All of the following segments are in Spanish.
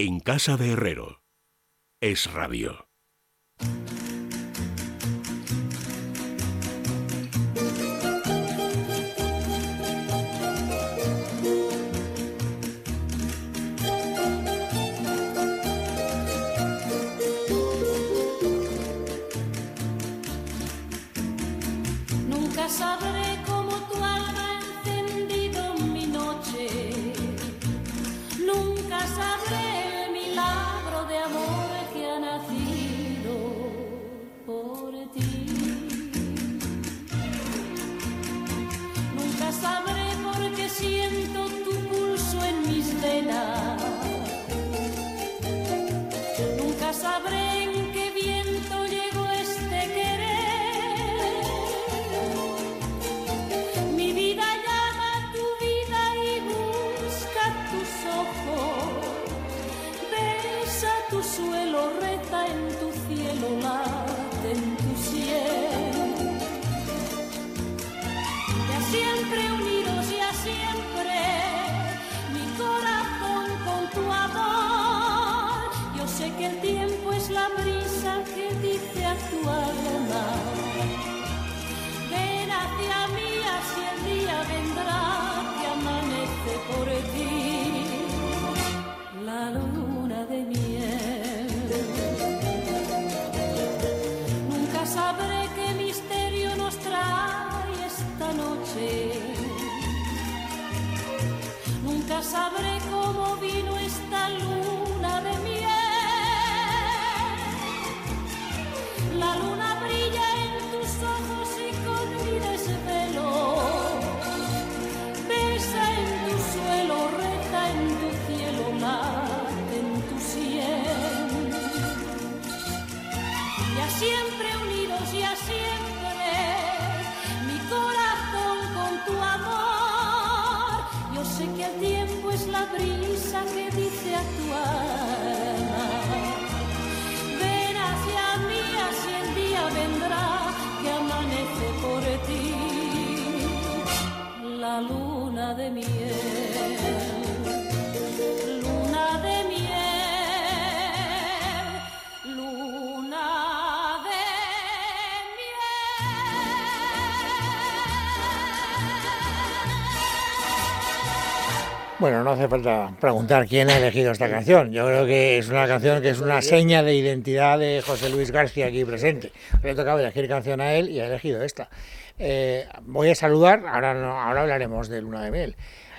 En casa de Herrero. Es radio. Bueno, no hace falta preguntar quién ha elegido esta canción. Yo creo que es una canción que es una seña de identidad de José Luis García aquí presente. Le ha tocado elegir canción a él y ha elegido esta. Eh, voy a saludar, ahora, no, ahora hablaremos de Luna de Miel.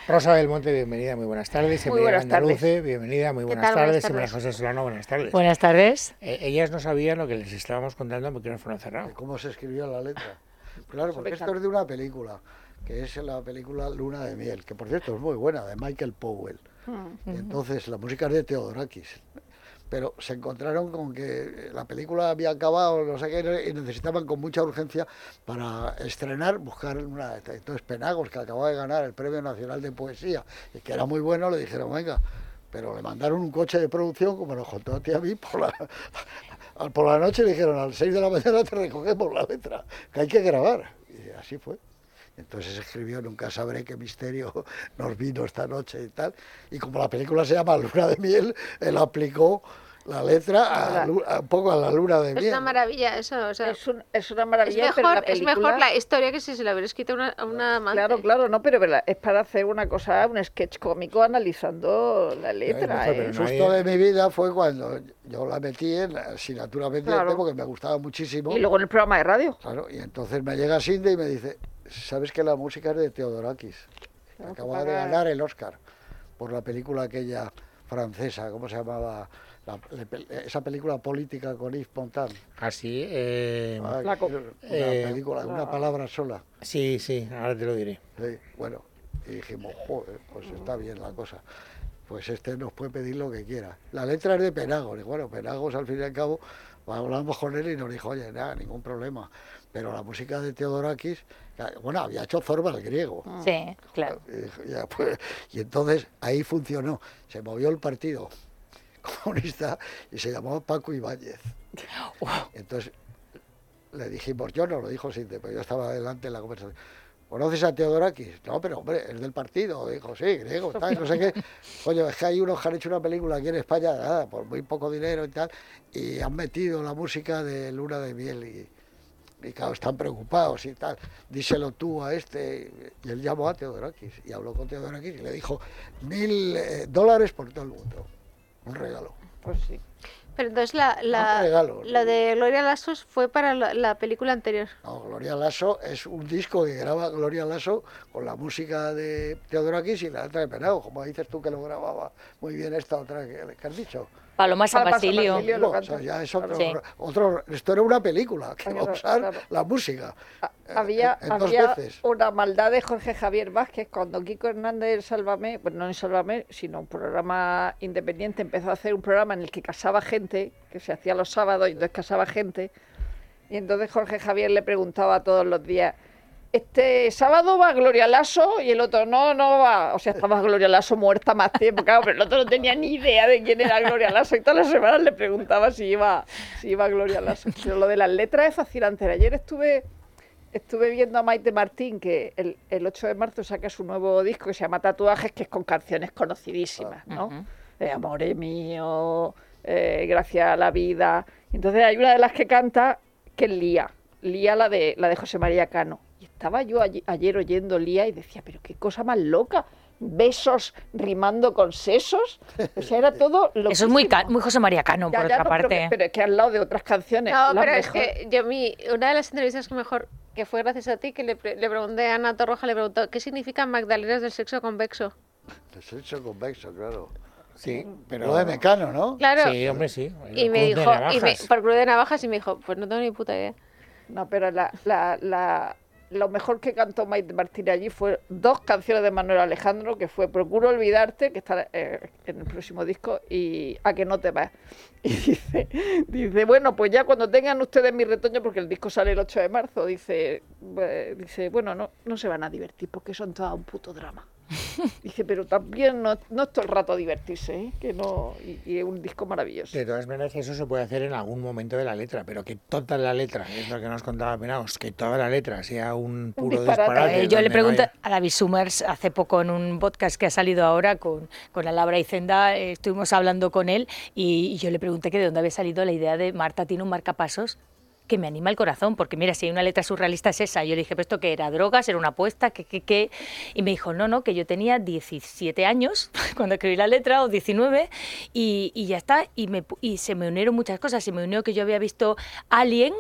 Rosa del Monte, bienvenida, muy buenas tardes. Muy buenas tardes. Andaluce, bienvenida, muy ¿Qué buenas tal? Buenas tardes. Tardes. José Solano, buenas tardes. Buenas tardes. Eh, ellas no sabían lo que les estábamos contando porque no fueron cerrados. cómo se escribió la letra. Claro, porque esto es de una película, que es la película Luna de Miel, que por cierto es muy buena, de Michael Powell. Y entonces la música es de Theodorakis. Pero se encontraron con que la película había acabado, no sé qué, y necesitaban con mucha urgencia para estrenar, buscar una. Entonces Penagos, que acababa de ganar el Premio Nacional de Poesía, y que era muy bueno, le dijeron, venga, pero le mandaron un coche de producción, como nos contó a ti a mí, por la, por la noche le dijeron, a las 6 de la mañana te recogemos la letra, que hay que grabar. Y así fue. Entonces escribió Nunca sabré qué misterio nos vino esta noche y tal. Y como la película se llama Luna de Miel, él aplicó la letra a, a un poco a la luna de Es miel. una maravilla eso, o sea, Es, un- es una es maravilla, pero la mejor, es película... mejor la historia que si se la hubiera escrito una, a una amante. Claro, claro, no, pero es para hacer una cosa, un sketch cómico analizando la letra, mejor, pero ¿eh? El no susto hay- de mi vida fue cuando yo la metí en la asignatura pendiente Claro. porque me gustaba muchísimo. Y luego en el programa de radio. Claro, y entonces me llega Cindy y me dice, ¿sabes que la música es de Teodorakis? Que acaba de ganar el Oscar por la película aquella francesa, ¿cómo se llamaba? La- esa película política con Yves Montand. Así, eh, Ah, La una eh, película, una palabra sola. sí, sí, ahora te lo diré. Sí, bueno, y dijimos, joder, pues está bien la cosa. Pues este nos puede pedir lo que quiera. La letra es de Penagos, y bueno, Penagos al fin y al cabo, hablamos con él y nos dijo, oye, nada, ningún problema. Pero la música de Teodorakis, bueno, había hecho Zorba el griego. Sí, claro. Y, dijo, ya, pues, y entonces ahí funcionó. Se movió el partido comunista y se llamaba Paco Ibáñez. Entonces le dijimos, yo no lo dijo Sinte, pero yo estaba delante en la conversación. ¿Conoces a Teodorakis? No, pero hombre, es del partido. Dijo, sí, griego, tal, no sé qué. Coño, es que hay unos que han hecho una película aquí en España, nada, por muy poco dinero y tal, y han metido la música de Luna de Miel y, y claro, están preocupados y tal. Díselo tú a este. Y él llamó a Teodorakis y habló con Teodorakis y le dijo mil eh, dólares por todo el mundo. Un regalo. Pues sí. Pero entonces la, la, regalo, la ¿no? de Gloria Lasso fue para la, la película anterior. No, Gloria Lasso es un disco que graba Gloria Lasso con la música de Teodorakis y la letra de Penao, como dices tú que lo grababa muy bien esta otra que, que has dicho. Paloma San Paloma San Basilio. Basilio. No, lo o sea, ya es otro, Sí. otro- esto era una película que va a usar claro. la música. Había, en- en dos había una maldad de Jorge Javier Vázquez cuando Kiko Hernández en Sálvame, pues no en Sálvame, sino un programa independiente, empezó a hacer un programa en el que casaba gente, que se hacía los sábados y entonces casaba gente. Y entonces Jorge Javier le preguntaba todos los días, este sábado va Gloria Lasso y el otro no, no va. O sea, estaba Gloria Lasso muerta más tiempo, claro, pero el otro no tenía ni idea de quién era Gloria Lasso y todas las semanas le preguntaba si iba, si iba Gloria Lasso. Pero lo de las letras es fascinante. Ayer estuve Estuve viendo a Maite Martín que el, el 8 de marzo saca su nuevo disco que se llama Tatuajes, que es con canciones conocidísimas, ¿no? Eh, Amore mío, eh, Gracias a la vida. Entonces hay una de las que canta que es Lía, Lía la de, la de José María Cano. Y estaba yo ayer, oyendo Lía y decía, pero qué cosa más loca, besos rimando con sesos. O sea, era todo lo Eso es muy, José María Cano, por otra parte. que- pero es que al lado de otras canciones. No, pero es que yo mi, una de las entrevistas que mejor, que fue gracias a ti, que le, le pregunté a Ana Torroja, le preguntó, ¿qué significan magdalenas del sexo convexo? El sexo convexo, claro. Sí, pero... Lo de Mecano, ¿no? Claro. Sí, hombre, sí. Y me dijo, y me, por cruz de navajas, y me dijo, pues no tengo ni puta idea. No, pero la, la, la- lo mejor que cantó Maite Martín allí fue dos canciones de Manuel Alejandro, que fue Procuro olvidarte, que está eh, en el próximo disco, y A que no te vas. Y dice, dice, bueno, pues ya cuando tengan ustedes mi retoño, porque el disco sale el 8 de marzo, dice, eh, dice bueno, no, no se van a divertir porque son todo un puto drama. Dice, pero también no, no es todo el rato divertirse, ¿eh? que no, y, y es un disco maravilloso. De todas maneras, eso se puede hacer en algún momento de la letra, pero que toda la letra, es lo que nos contaba Penaos, que toda la letra sea un puro disparate. disparate. Eh, yo le haya- a David Summers hace poco en un podcast que ha salido ahora con, con Alabra y Zenda, eh, estuvimos hablando con él y, y yo le pregunté que de dónde había salido la idea de Marta tiene un marcapasos que me anima el corazón, porque mira, si hay una letra surrealista es esa. Yo le dije, ¿pero esto qué era? ¿Drogas? ¿Era una apuesta? ¿Qué, qué, qué? Y me dijo, no, no, que yo tenía 17 años cuando escribí la letra, o 19, y, y ya está. Y, me, y se me unieron muchas cosas. Se me unió que yo había visto Alien,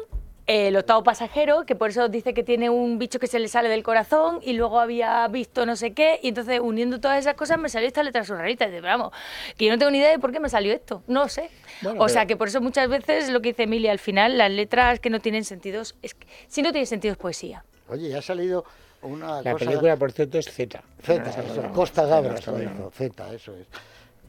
el octavo pasajero, que por eso dice que tiene un bicho que se le sale del corazón y luego había visto no sé qué, y entonces uniendo todas esas cosas me salió esta letra surrealista. Y dice, vamos, que yo no tengo ni idea de por qué me salió esto, no sé. Bueno, o sea pero- que por eso muchas veces lo que dice Emilia, al final las letras que no tienen sentidos, es que, si no tiene sentido es poesía. Oye, ya ha salido una La cosa... película, por cierto, es Z. Z, No, eso, no, Costa no, Gabras no, Z, eso es.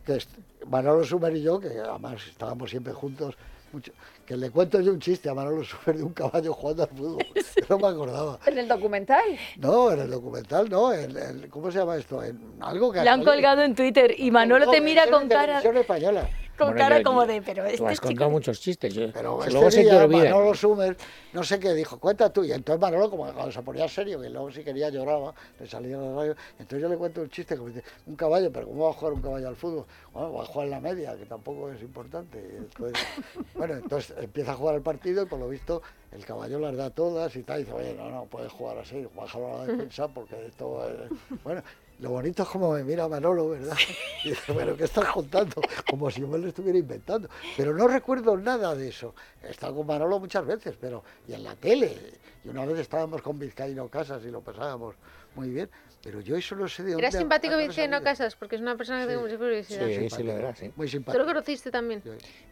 Que es- Manolo Sumer y yo, que además estábamos siempre juntos, mucho, que le cuento yo un chiste a Manolo Sumer de un caballo jugando al fútbol, no me acordaba. En el documental. No, en el documental, no, en, en- ¿cómo se llama esto? En algo que... Lo han colgado en Twitter y Manolo No, te mira con cara, española. con Bueno, cara yo- como de, pero Tú este has chico... contado muchos chistes. yo- Pero que este luego se te día olvida. Manolo Sumer, no sé qué dijo, cuenta tú. Y entonces Manolo, como que cuando se ponía serio, que luego si quería lloraba, le salía en la radio. Entonces yo le cuento un chiste, como dice, un caballo, pero ¿cómo va a jugar un caballo al fútbol? Bueno, va a jugar en la media, que tampoco es importante. Entonces, bueno, entonces empieza a jugar el partido y por lo visto el caballo las da todas y tal. Y dice, oye, no, no, puedes jugar así, bájalo a la defensa porque esto... es-". Bueno, lo bonito es como me mira Manolo, ¿verdad? Y dice, pero ¿qué estás contando? Como si yo me lo estuviera inventando. Pero no recuerdo nada de eso. He estado con Manolo muchas veces, pero y en la tele. Y una vez estábamos con Vizcaíno Casas y lo pasábamos muy bien. Pero yo eso no sé de dónde... ¿Era simpático salido. Casas? Porque es una persona que tengo mucha curiosidad. Sí, sí, Simpático, lo era, sí. Muy ¿Tú simpático. lo conociste también?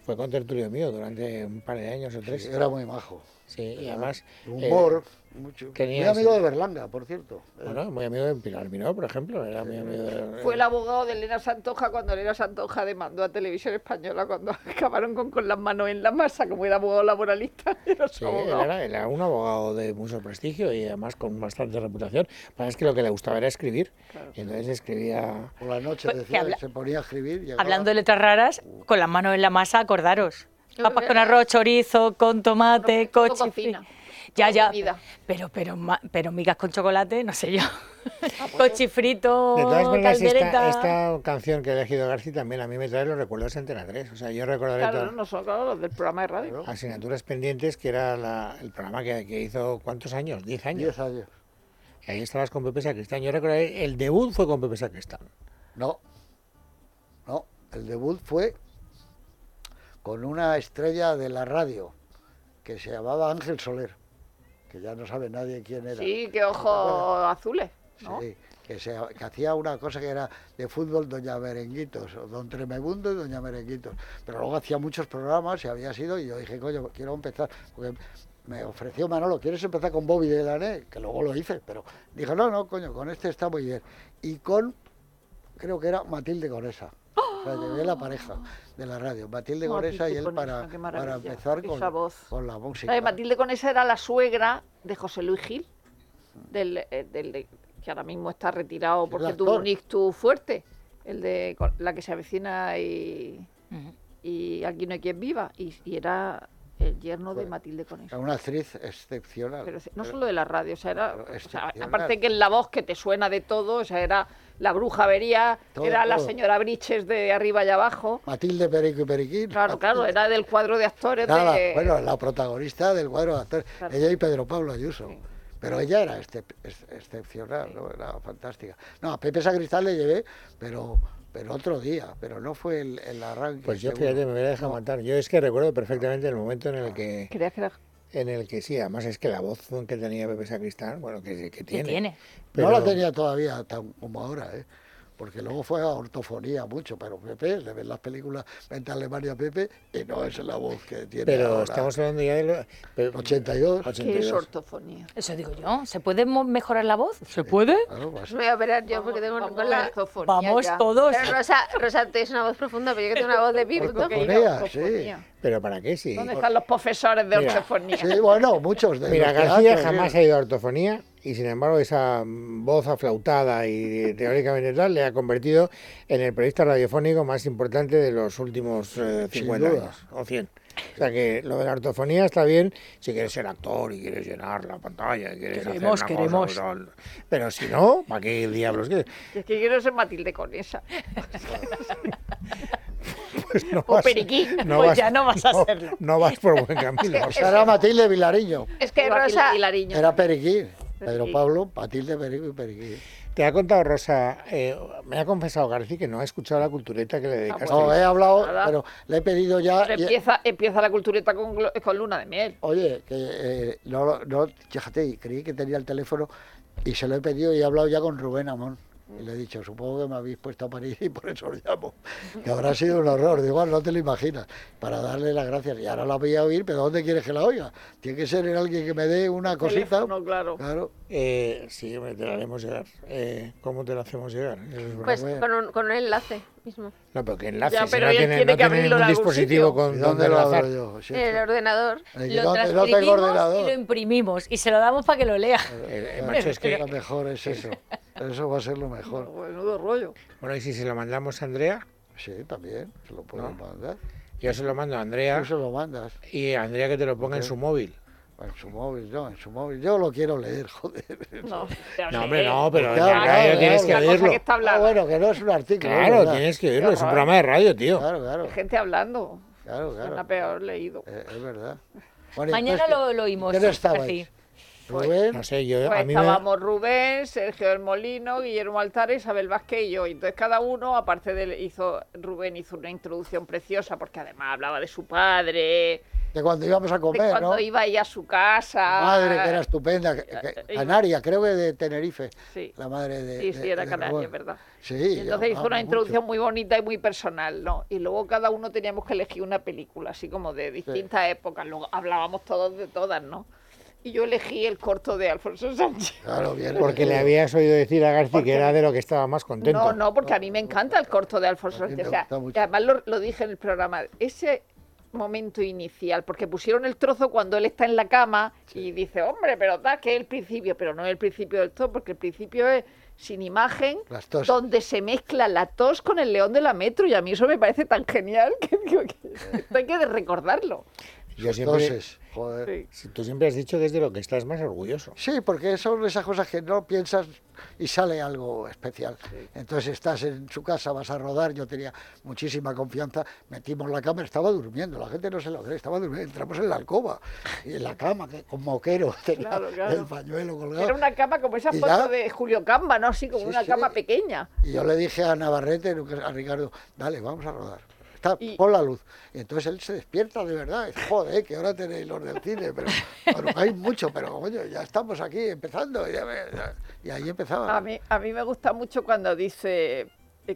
Fue con tertulio mío durante un par de años o sí, tres. era muy majo. Sí, y además... De eh, Humor, mucho. tenía Muy amigo de Berlanga, por cierto. Bueno, muy amigo de Pilar Miró, por ejemplo. Era muy amigo de... Fue el abogado de Elena Santoja cuando Elena Santoja demandó a Televisión Española cuando acabaron con, con las manos en la masa, como era abogado laboralista. Era su Sí, era, él era un abogado de mucho prestigio y además con bastante reputación. Pasa es que lo que le gustaba era escribir. Y entonces escribía... Por la noche Pues, decía, habla- se ponía a escribir. llegaba- Hablando de letras raras, con las manos en la masa, acordaros. Papas con arroz, chorizo, con tomate, todo coche. cocina. Ya, ya. Comida. Pero, pero, ma- pero migas con chocolate, no sé yo. con chifrito, De todas maneras, caldereta. esta, esta canción que ha elegido García también a mí me trae los recuerdos de Antena 3. O sea, yo recordaré Claro, todas no son claro, los del programa de radio. asignaturas pendientes, que era la- el programa que, que hizo, ¿cuántos años? ¿10 años? 10 años. Y ahí estabas con Pepe Sacristán. Yo recordaré, el debut fue con Pepe Sacristán. No. No, el debut fue con una estrella de la radio que se llamaba Ángel Soler, que ya no sabe nadie quién era. Sí, que ojos azules, ¿no? Sí, que, se- que hacía una cosa que era de fútbol Doña Merenguitos, o Don Tremebundo y Doña Merenguitos. Pero luego hacía muchos programas y había sido, y yo dije, coño, quiero empezar, porque me ofreció Manolo, ¿quieres empezar con Bobby de Lané? Que luego lo hice, pero dije, no, no, coño, con este está muy bien. Y con, creo que era Matilde Conesa. Sea, llevé la pareja de la radio, Matilde Conesa y él para, Conesa, qué para empezar con, con la música. Matilde Conesa era la suegra de José Luis Gil, del, eh, del de- que ahora mismo está retirado porque tuvo un ictus fuerte, el de la que se avecina y, y aquí no hay quien viva, y, y era el yerno de Matilde Era Conesa. una actriz excepcional. Pero no solo de la radio, o sea, era, o sea, aparte que en la voz que te suena de todo, o sea, era la bruja vería, Todo, era la señora Briches de arriba y abajo. Matilde Perico y Periquín. Claro, claro, era del cuadro de actores Nada, de... bueno, la protagonista del cuadro de actores, Claro. ella y Pedro Pablo Ayuso. Sí. Pero ella era excep- ex- excepcional, ¿no? era fantástica. No, a Pepe Sacristán le llevé, pero, pero otro día, pero no fue el, el arranque. Pues yo, seguro. fíjate, me voy a dejar No, matar. Yo es que recuerdo perfectamente el momento en el que, Creías que era en el que sí, además es que la voz que tenía Pepe Sacristán, bueno, que, que ¿Qué tiene. tiene? No la pero- tenía todavía tan como ahora, ¿eh? porque luego fue a ortofonía mucho, pero Pepe, le ven las películas, vente a Alemania Pepe, y no es la voz que tiene Pero ahora. estamos hablando ya de lo, pero- 82. ¿Qué es 82. ortofonía? Eso digo yo. ¿Se puede mejorar la voz? ¿Se puede? Claro, pues, voy a operar yo porque tengo Vamos con la... ortofonía Vamos ya. todos. Pero Rosa, Rosa, tienes una voz profunda, pero yo que tengo una voz de pipo. Ortofonía. ¿no? Que ¿Pero para qué? Sí. ¿Dónde están los profesores de Mira, ortofonía? Sí, bueno, muchos de Mira, García teatros, jamás sí. ha ido a ortofonía y sin embargo esa voz aflautada y teóricamente tal le ha convertido en el periodista radiofónico más importante de los últimos eh, Sin 50 duda. años o 100. O sea que lo de la ortofonía está bien si quieres ser actor y quieres llenar la pantalla y quieres Queremos, hacer una queremos. cosa. Pero si no, ¿para qué diablos quieres? Es que quiero ser Matilde Conesa. Pues no O vas- Periquí. Pues ya no vas a serlo. No vas por buen camino. O sea, era Matilde Vilariño. Es que Rosa... Era Periquín. Pedro. Pablo, Matilde Perico y Periquín. Te ha contado Rosa, eh, me ha confesado García que no ha escuchado la cultureta que le dedicaste. No, he hablado, Nada. pero le he pedido ya. Pero y- empieza, empieza la cultureta con luna de miel. Oye, que eh, no, no, fíjate, creí que tenía el teléfono y se lo he pedido y he hablado ya con Rubén Amón. Y le he dicho, supongo que me habéis puesto a parir y por eso os llamo. Que habrá sido un horror, digo, no te lo imaginas. Para darle las gracias. Y ahora la voy a oír, pero ¿dónde quieres que la oiga? Tiene que ser en alguien que me dé una cosita. Teléfono, claro. Claro. Eh, sí, te la haremos llegar. Eh, ¿Cómo te la hacemos llegar? Es. Pues con un, con un enlace mismo. no, pero que enlace. Ya, pero no tiene, tiene no que tiene abrirlo ningún dispositivo sitio. con ¿Y donde dónde lo enlazar. yo? El ordenador. Eh, Lo no- no tengo ordenador. y lo imprimimos y se lo damos para que lo lea. Eh, eh, Claro, macho, es que, Lo mejor es eso. Eso va a ser lo mejor. Menudo rollo. bueno, y si se lo mandamos a Andrea, Sí, también. Se lo puedo No. mandar. yo se lo mando a Andrea Tú se lo mandas. y Andrea que te lo ponga en su móvil. En su móvil, no, en su móvil. Yo lo quiero leer, joder. No, No, hombre, no, pero Claro, en tienes que claro, oírlo. que está Ah, bueno, que no es un artículo. Claro, verdad. tienes que oírlo, es un programa de radio, tío. Claro, claro. Hay gente hablando. Claro, Suena claro. peor leído. Eh, es verdad. Bueno, Mañana entonces, lo, lo oímos. ¿Quién estabais? García. Rubén, No sé, yo Pues a mí me... estábamos Rubén, Sergio del Molino, Guillermo Altara, Isabel Vázquez y yo. Entonces cada uno, aparte de hizo Rubén hizo una introducción preciosa porque además hablaba de su padre, que cuando íbamos a de comer, cuando ¿no? iba ella a su casa. Madre, que era estupenda. que- Eh, Canaria, creo que de Tenerife. Sí. La madre de. Sí, de- sí, era de canaria, Rubén. ¿verdad? Sí. Y entonces hizo una mucho. introducción muy bonita y muy personal, ¿no? Y luego cada uno teníamos que elegir una película, así como de distintas épocas. Luego hablábamos todos de todas, ¿no? Y yo elegí el corto de Alfonso Sánchez. Claro, bien. Porque le habías oído decir a García Porque- que era de lo que estaba más contento. No, no, porque a mí me encanta el corto de Alfonso Sánchez. O sea, además lo, lo dije en el programa. Ese momento inicial, porque pusieron el trozo cuando él está en la cama y dice, hombre, pero tal, que es el principio, pero no es el principio del todo, porque el principio es sin imagen, donde se mezcla la tos con el león de la metro, y a mí eso me parece tan genial que, digo que hay que recordarlo. Yo siempre, Toses. Joder. Si tú siempre has dicho que es de lo que estás más orgulloso. Sí, porque son esas cosas que no piensas y sale algo especial. Entonces estás en su casa, vas a rodar, yo tenía muchísima confianza, metimos la cámara, estaba durmiendo, la gente no se lo cree, estaba durmiendo, entramos en la alcoba y en la cama, que, con moquero, tenía Claro, claro. el pañuelo colgado. Era una cama como esa Y foto ya- de Julio Camba, ¿no? Así como Sí, una sí. cama pequeña. Y yo le dije a Navarrete, a Ricardo, dale, vamos a rodar. Está, Y- pon la luz. Y entonces él se despierta de verdad. Joder, que ahora tenéis los del cine, pero hay mucho, pero coño, ya estamos aquí empezando. Y, ya ve- ya- y ahí empezaba. A mí, a mí me gusta mucho cuando dice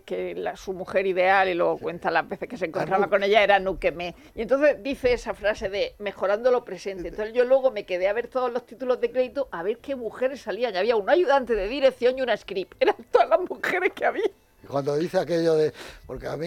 que la- su mujer ideal y luego cuenta las veces que se encontraba con ella era Nuquemé. Y entonces dice esa frase de mejorando lo presente. Entonces yo luego me quedé a ver todos los títulos de crédito a ver qué mujeres salían. Y había un ayudante de dirección y una script. Eran todas las mujeres que había. Y cuando dice aquello de, porque a mí,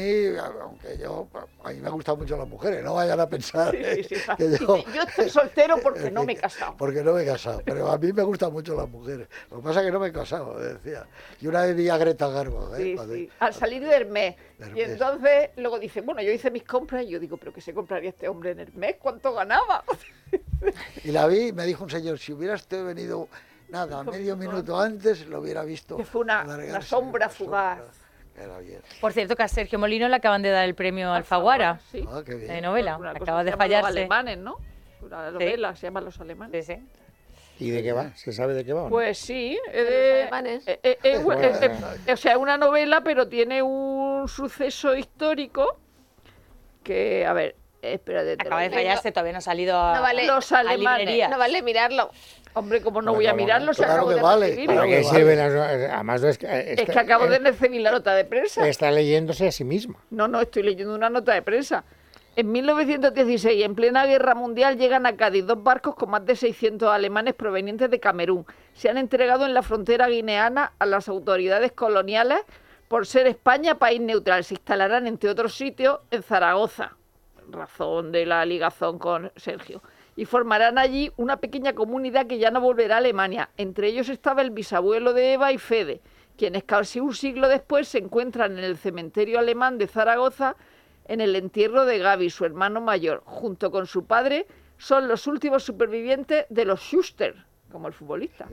aunque yo, a mí me gustan mucho las mujeres, no vayan a pensar Sí, sí, sí. que Dice, yo... yo estoy soltero porque no me he casado. Porque no me he casado, pero a mí me gustan mucho las mujeres. Lo que pasa es que no me he casado, decía. Y una vez vi a Greta Garbo, ¿eh? Sí, Cuando-. Al salir de Hermès. De Y entonces luego dice, bueno, yo hice mis compras y yo digo, pero ¿qué se compraría este hombre en Hermès? ¿Cuánto ganaba? Y la vi y me dijo un señor, si hubieras usted venido, nada, medio minuto antes, lo hubiera visto. Que fue una- una sombra fugaz. Era bien. Por cierto, que a Sergio Molino le acaban de dar el premio Alfaguara Sí. Ah, qué bien. de novela. Una Acaba de fallarse. Los alemanes, ¿no? Una novela se llama Los alemanes. Sí, sí. ¿Y de qué va? ¿Se sabe de qué va? o no? Pues sí, eh, alemanes. eh, eh, eh, Bueno, eh, eh, eh, o sea, es una novela, pero tiene un suceso histórico que, a ver, espérate. Acaba de fallarse, todavía no ha salido a, No vale. Los a alemanes. librerías. No vale mirarlo. Hombre, como no voy a mirarlo, se claro acabo que de vale, recibirlo. ¿Para claro qué que sirven las- Además, no es que, Es está, que acabo de recibir la nota de prensa. está leyéndose a sí misma. No, no, estoy leyendo una nota de prensa. En 1916, en plena guerra mundial, llegan a Cádiz dos barcos con más de 600 alemanes provenientes de Camerún. Se han entregado en la frontera guineana a las autoridades coloniales por ser España país neutral. Se instalarán, entre otros sitios, en Zaragoza, razón de la ligazón con Sergio. Y formarán allí una pequeña comunidad que ya no volverá a Alemania. Entre ellos estaba el bisabuelo de Eva y Fede, quienes casi un siglo después se encuentran en el cementerio alemán de Zaragoza en el entierro de Gaby, su hermano mayor, junto con su padre, son los últimos supervivientes de los Schuster, como el futbolista.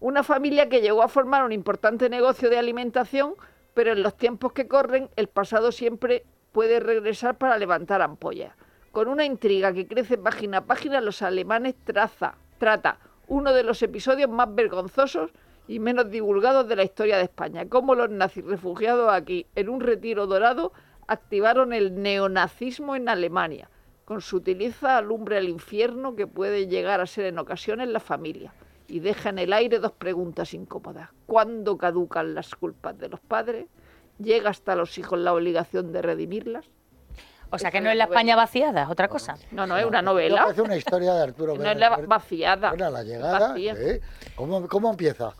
Una familia que llegó a formar un importante negocio de alimentación, pero en los tiempos que corren, el pasado siempre puede regresar para levantar ampollas. Con una intriga que crece página a página, los alemanes traza, trata uno de los episodios más vergonzosos y menos divulgados de la historia de España. Cómo los nazis refugiados aquí, en un retiro dorado, activaron el neonazismo en Alemania. Con su utiliza alumbra el infierno que puede llegar a ser en ocasiones la familia. Y deja en el aire dos preguntas incómodas. ¿Cuándo caducan las culpas de los padres? ¿Llega hasta los hijos la obligación de redimirlas? O sea, que es no es la. España vaciada, es otra cosa. No, no, es una novela. parece una historia de Arturo No es la vaciada. Bueno, la llegada. ¿Cómo, cómo empieza?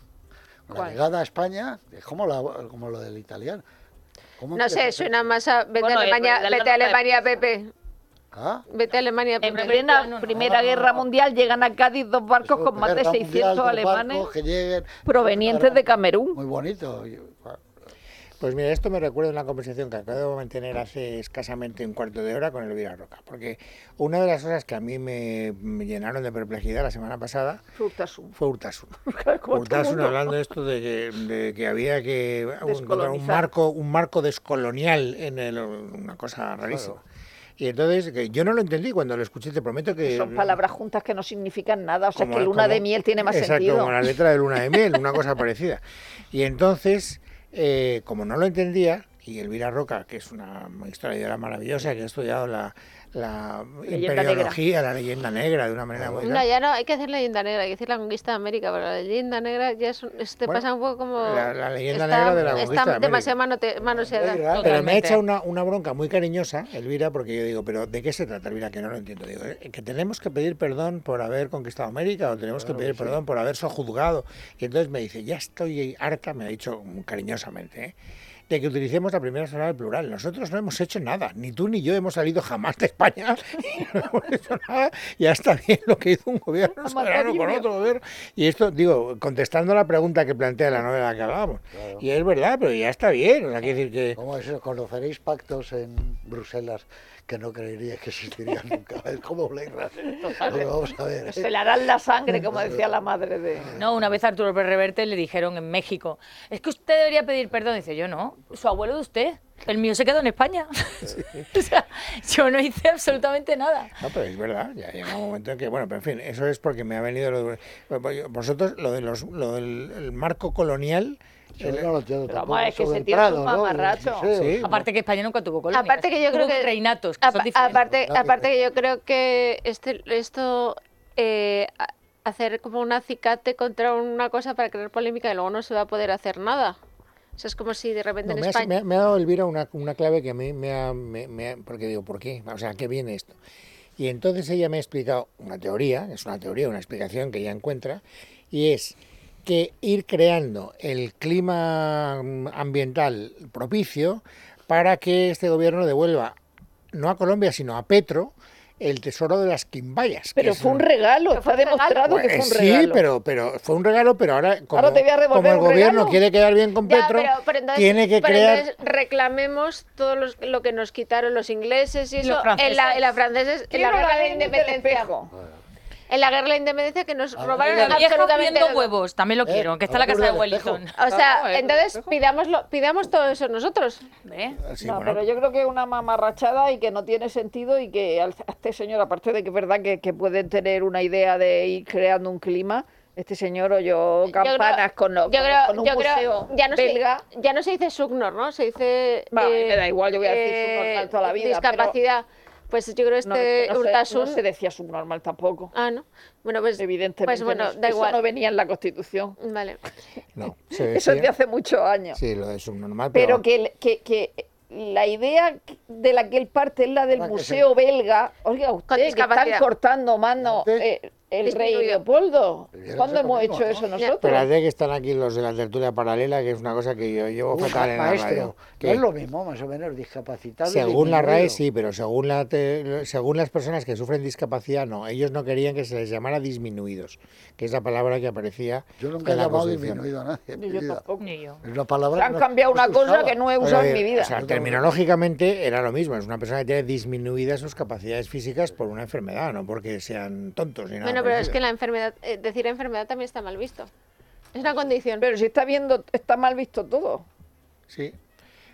La ¿Cuál? llegada a España es como, la, como lo del italiano. ¿Cómo No sé, suena más a. Vete Bueno, a Alemania, la vete a Alemania, Pepe. ¿Ah? Vete a Alemania, En Pepe. plena Primera Guerra Mundial llegan a Cádiz dos barcos con más de Guerra Mundial, 600 dos alemanes barcos que lleguen. provenientes de Camerún. Muy bonito. Pues mira, esto me recuerda a una conversación que acabo de mantener hace escasamente un cuarto de hora con Elvira Roca. Porque una de las cosas que a mí me, me llenaron de perplejidad la semana pasada Urtasun. fue Urtasun. Urtasun hablando de esto de que, de que había que encontrar un marco, un marco descolonial en el, una cosa rarísima. Y entonces, que yo no lo entendí cuando lo escuché, te prometo que... Son palabras juntas que no significan nada. O sea, como- que luna de miel tiene más exacto, sentido. como la letra de luna de miel, una cosa parecida. Y entonces, eh, como no lo entendía, y Elvira Roca, que es una historiadora maravillosa, que ha estudiado la, la Leyenda imperiología, la leyenda negra de una manera muy... No, ya no, hay que hacer leyenda negra, hay que decir la conquista de América, pero la leyenda negra ya es, es- te Bueno, pasa un poco como... la- la leyenda está- negra de la conquista de Está América. demasiado manoseada. Negra. Pero me ha hecho una, una bronca muy cariñosa, Elvira, porque yo digo, pero ¿de qué se trata, Elvira? Que no lo entiendo. Digo, ¿eh? que tenemos que pedir perdón por haber conquistado América o tenemos que pedir perdón por haber sojuzgado. Y entonces me dice, ya estoy harta, me ha dicho cariñosamente, ¿eh? De que utilicemos la primera persona del plural. Nosotros no hemos hecho nada, ni tú ni yo hemos salido jamás de España, y no hemos hecho nada, ya está bien lo que hizo un gobierno soberano con otro gobierno. Y esto, digo, contestando la pregunta que plantea la novela que hablábamos, y es verdad, pero ya está bien, o sea, quiere decir que... ¿Cómo es eso? Conoceréis pactos en Bruselas que no creeríais que existiría nunca. Es como Blade Runner. Lo vamos a ver. ¿eh? Se le harán la sangre, como decía la madre de... No, una vez a Arturo Pérez Reverte le dijeron en México, es que usted debería pedir perdón. Dice, yo no, su abuelo de usted. El mío se quedó en España. o sea, yo no hice absolutamente nada. No, pero es verdad, ya llega un momento en que, bueno, pero en fin, eso es porque me ha venido lo de, vosotros, lo, de los, lo del el marco colonial. Yo no lo entiendo Pero tampoco, vamos, es que se ¿no? mamarracho. Museo. Sí. Aparte que España nunca tuvo colonias. Aparte que yo creo que- reinatos, que son diferentes. aparte, aparte que- yo creo que este, esto eh, a- hacer como un acicate contra una cosa para crear polémica y luego no se va a poder hacer nada. O sea, es como si de repente No, en me, ha, España... me ha- me ha dado Elvira una, una clave que a mí me ha, me- me ha- Porque digo, ¿por qué? O sea, ¿a qué viene esto? Y entonces ella me ha explicado una teoría, es una teoría, una explicación que ella encuentra, y es que ir creando el clima mm, ambiental propicio para que este gobierno devuelva, no a Colombia, sino a Petro, el tesoro de las quimbayas. Pero fue un un- regalo, está un demostrado que Pues, fue un sí, regalo. pero, pero fue un regalo, pero ahora como, Ahora te voy a devolver como el un gobierno regalo. quiere quedar bien con Ya, Petro, pero, pero entonces, tiene que pero crear... entonces reclamemos todo los- lo que nos quitaron los ingleses y Y eso los franceses. en la, en la franceses, en la guerra de la independencia. En la guerra de la independencia que nos A ver, robaron vieja absolutamente todo. huevos, también lo Eh, quiero, que está en la casa de el. Wellington. O sea, el entonces pidámoslo, pidamos todo eso nosotros. ¿Ve? Sí, no, bueno, pero yo creo que es una mamarrachada y que no tiene sentido y que al- a este señor, aparte de que es verdad que, que pueden tener una idea de ir creando un clima, este señor oyó Yo creo- campanas con, lo- Yo con- creo, con un yo creo, museo ya no, belga. se, ya no se dice Sugnor, ¿no? Se dice... Eh, me da igual, yo voy a decir subnormal toda la vida, Discapacidad. Pues yo creo No, este es que no, se, Urtasun... no se decía subnormal tampoco. Ah, ¿no? Bueno, pues... Evidentemente. Pues bueno, no, da eso igual. no venía en la Constitución. Vale. no, se Eso es de hace muchos años. Sí, lo de subnormal, pero pero, que, que, que la idea de la que él parte es la del que museo belga. Oiga, usted que están cortando mano Antes- eh, el rey. Leopoldo. ¿Cuándo hemos hecho eso nosotros? espérate que están aquí los de la tertulia paralela, que es una cosa que yo llevo Uf, fatal en la radio. que es lo mismo, más o menos, discapacitado. según la RAE sí, pero según, la te- según las personas que sufren discapacidad no. Ellos no querían que se les llamara disminuidos, que es la palabra que aparecía Yo nunca he llamado Constitución. disminuido a nadie. Ni yo tampoco. Ni yo. Es una palabra. Han no- cambiado una cosa usaba. que no he usado en mi vida. O sea, terminológicamente era lo mismo. Es una persona que tiene disminuidas sus capacidades físicas por una enfermedad, no porque sean tontos ni nada. Bueno, pero es que la enfermedad, eh, decir enfermedad también está mal visto. Es una condición. Pero si está viendo, está mal visto todo. Sí.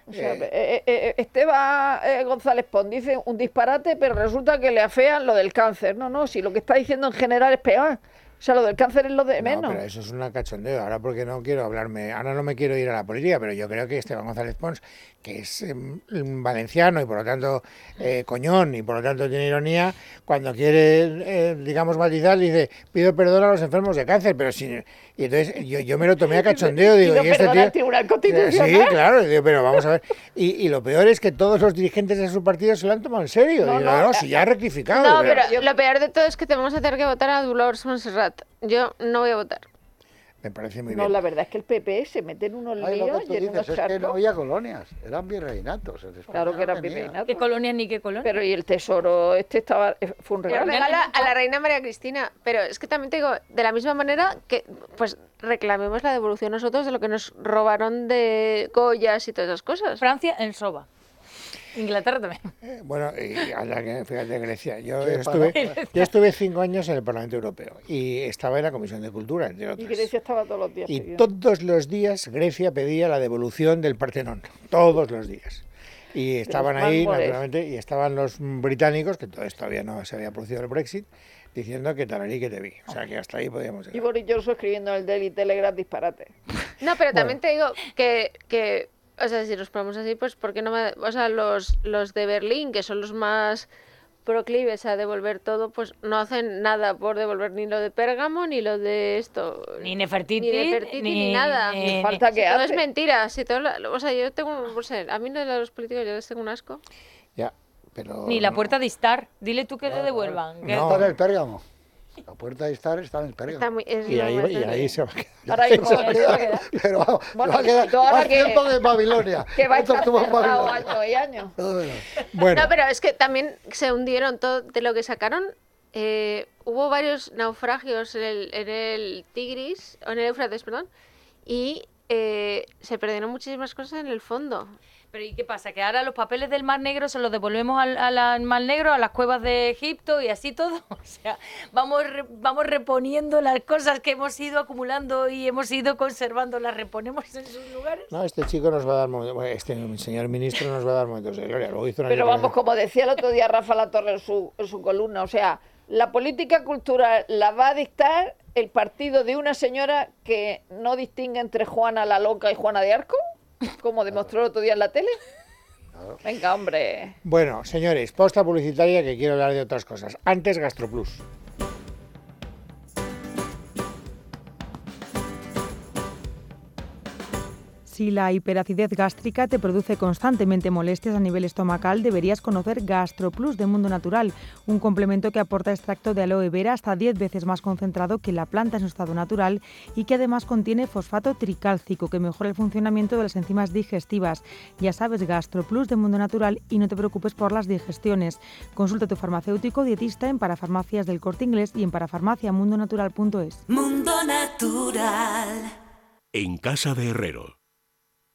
O sea, Eh, eh, eh, Esteban eh, González Pons dice un disparate, pero resulta que le afean lo del cáncer. No, no, si lo que está diciendo en general es peor. O sea, lo del cáncer es lo de No, menos. pero eso es una cachondeo. Ahora porque no quiero hablarme, ahora no me quiero ir a la política, pero yo creo que Esteban González Pons, que es em, valenciano y por lo tanto eh, coñón y por lo tanto tiene ironía, cuando quiere, eh, digamos, matizar, dice, pido perdón a los enfermos de cáncer, pero si... Y entonces yo, yo me lo tomé a cachondeo, digo, y este tío... Sí, claro, digo, pero vamos a ver. Y, y lo peor es que todos los dirigentes de su partido se lo han tomado en serio. No, Digo, no, no, si ya ha rectificado. No, pero- pero lo peor de todo es que te vamos a hacer que votar a Dolores Montserrat. Yo no voy a votar. Me parece muy No, bien. la verdad es que el PP se mete en unos Ay, lo líos que tú y en unos dices es que no había colonias, eran virreinatos. Claro que era no tenía. virreinato. ¿Qué colonia ni qué colonia? Pero y el tesoro, este estaba, eh, fue un regalo. regala a la reina María Cristina. Pero es que también te digo, de la misma manera que pues reclamemos la devolución nosotros de lo que nos robaron de Goyas y todas esas cosas. Francia en Soba. Inglaterra también. Eh, Bueno, y que- fíjate Grecia. Yo estuve, yo estuve cinco años en el Parlamento Europeo y estaba en la Comisión de Cultura, entre Y otras. Grecia estaba todos los días. Y todos los días Grecia pedía la devolución del Partenón, todos los días. Y estaban ahí, naturalmente, y estaban los británicos, que entonces todavía no se había producido el Brexit, diciendo que tararí que te vi. O sea, que hasta ahí podíamos Y llegar. Boris Johnson escribiendo en el Daily Telegraph disparate. No, pero también te digo que, que, o sea, si nos ponemos así, pues, ¿por qué no me, o sea, los, los de Berlín, que son los más proclives a devolver todo, pues no hacen nada por devolver ni lo de Pérgamo, ni lo de esto. Ni Nefertiti, ni, Nefertiti, ni, nada. ni- falta que hace. es mentira. Si todo la- o sea, yo tengo, no sé, a mí de los políticos yo les tengo un asco. Ya, pero Ni la no. puerta de Star. Dile tú que le devuelvan. No. Está en el Pérgamo. La puerta de estar está en muy, es Y ahí, y ahí se va a quedar. Ahora mismo Se va a eso va a quedar, pero vamos, Bueno, se va a quedar más que- tiempo que en Babilonia. Que va a estar cerrado Babilonia. años y verás. Bueno, No, pero es que también se hundieron todo de lo que sacaron. eh, hubo varios naufragios en el, en el Tigris, o en el Éufrates, perdón, y eh, se perdieron muchísimas cosas en el fondo. Pero ¿y qué pasa? Que ahora los papeles del Mar Negro se los devolvemos al, al Mar Negro, a las cuevas de Egipto y así todo. O sea, vamos, re- vamos reponiendo las cosas que hemos ido acumulando y hemos ido conservando, las reponemos en sus lugares. No, este chico nos va a dar momentos, bueno, este señor ministro nos va a dar momentos de gloria. Luego hizo una Pero vamos, como decía el otro día Rafa La Torre en su, en su columna, o sea, la política cultural la va a dictar el partido de una señora que no distingue entre Juana la Loca y Juana de Arco, como demostró el otro día en la tele. Venga, hombre. Bueno, señores, posta publicitaria que quiero hablar de otras cosas. Antes GastroPlus. Si la hiperacidez gástrica te produce constantemente molestias a nivel estomacal, deberías conocer GastroPlus de Mundo Natural, un complemento que aporta extracto de aloe vera hasta 10 veces más concentrado que la planta en su estado natural y que además contiene fosfato tricálcico que mejora el funcionamiento de las enzimas digestivas. Ya sabes, GastroPlus de Mundo Natural y no te preocupes por las digestiones. Consulta a tu farmacéutico o dietista en parafarmacias del Corte Inglés y en parafarmaciamundonatural.es. Mundo Natural. En casa de Herrero.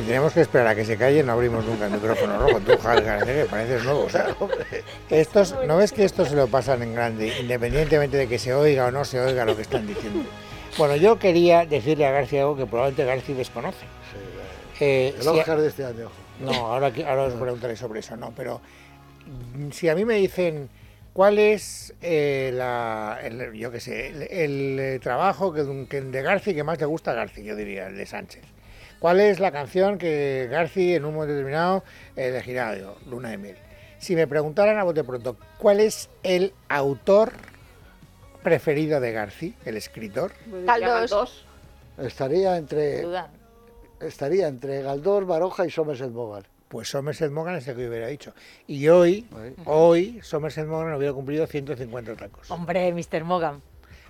si tenemos que esperar a que se calle, no abrimos nunca el micrófono rojo. Tú, Javier que pareces nuevo. o sea, estos, ¿No ves que estos se lo pasan en grande, independientemente de que se oiga o no se oiga lo que están diciendo? Bueno, yo quería decirle a García algo que probablemente García desconoce. Eh, El si a- Oscar de este año. No, ahora, ahora os preguntaré sobre eso, no, pero si a mí me dicen cuál es eh, la, el, yo qué sé, el, el, eh, trabajo que, que de García que más le gusta a García, yo diría, el de Sánchez. ¿Cuál es la canción que García en un momento determinado eh, elegirá? Digo, Luna de Miel. Si me preguntaran a bote pronto, ¿cuál es el autor preferido de García, el escritor? Galdós. Estaría entre, Duda. estaría entre Galdós, Baroja y Somerset Maugham. Pues Somerset Maugham es el que yo hubiera dicho. Y hoy, hoy Somerset Maugham hubiera cumplido 150 tacos. Hombre, Mr. Morgan.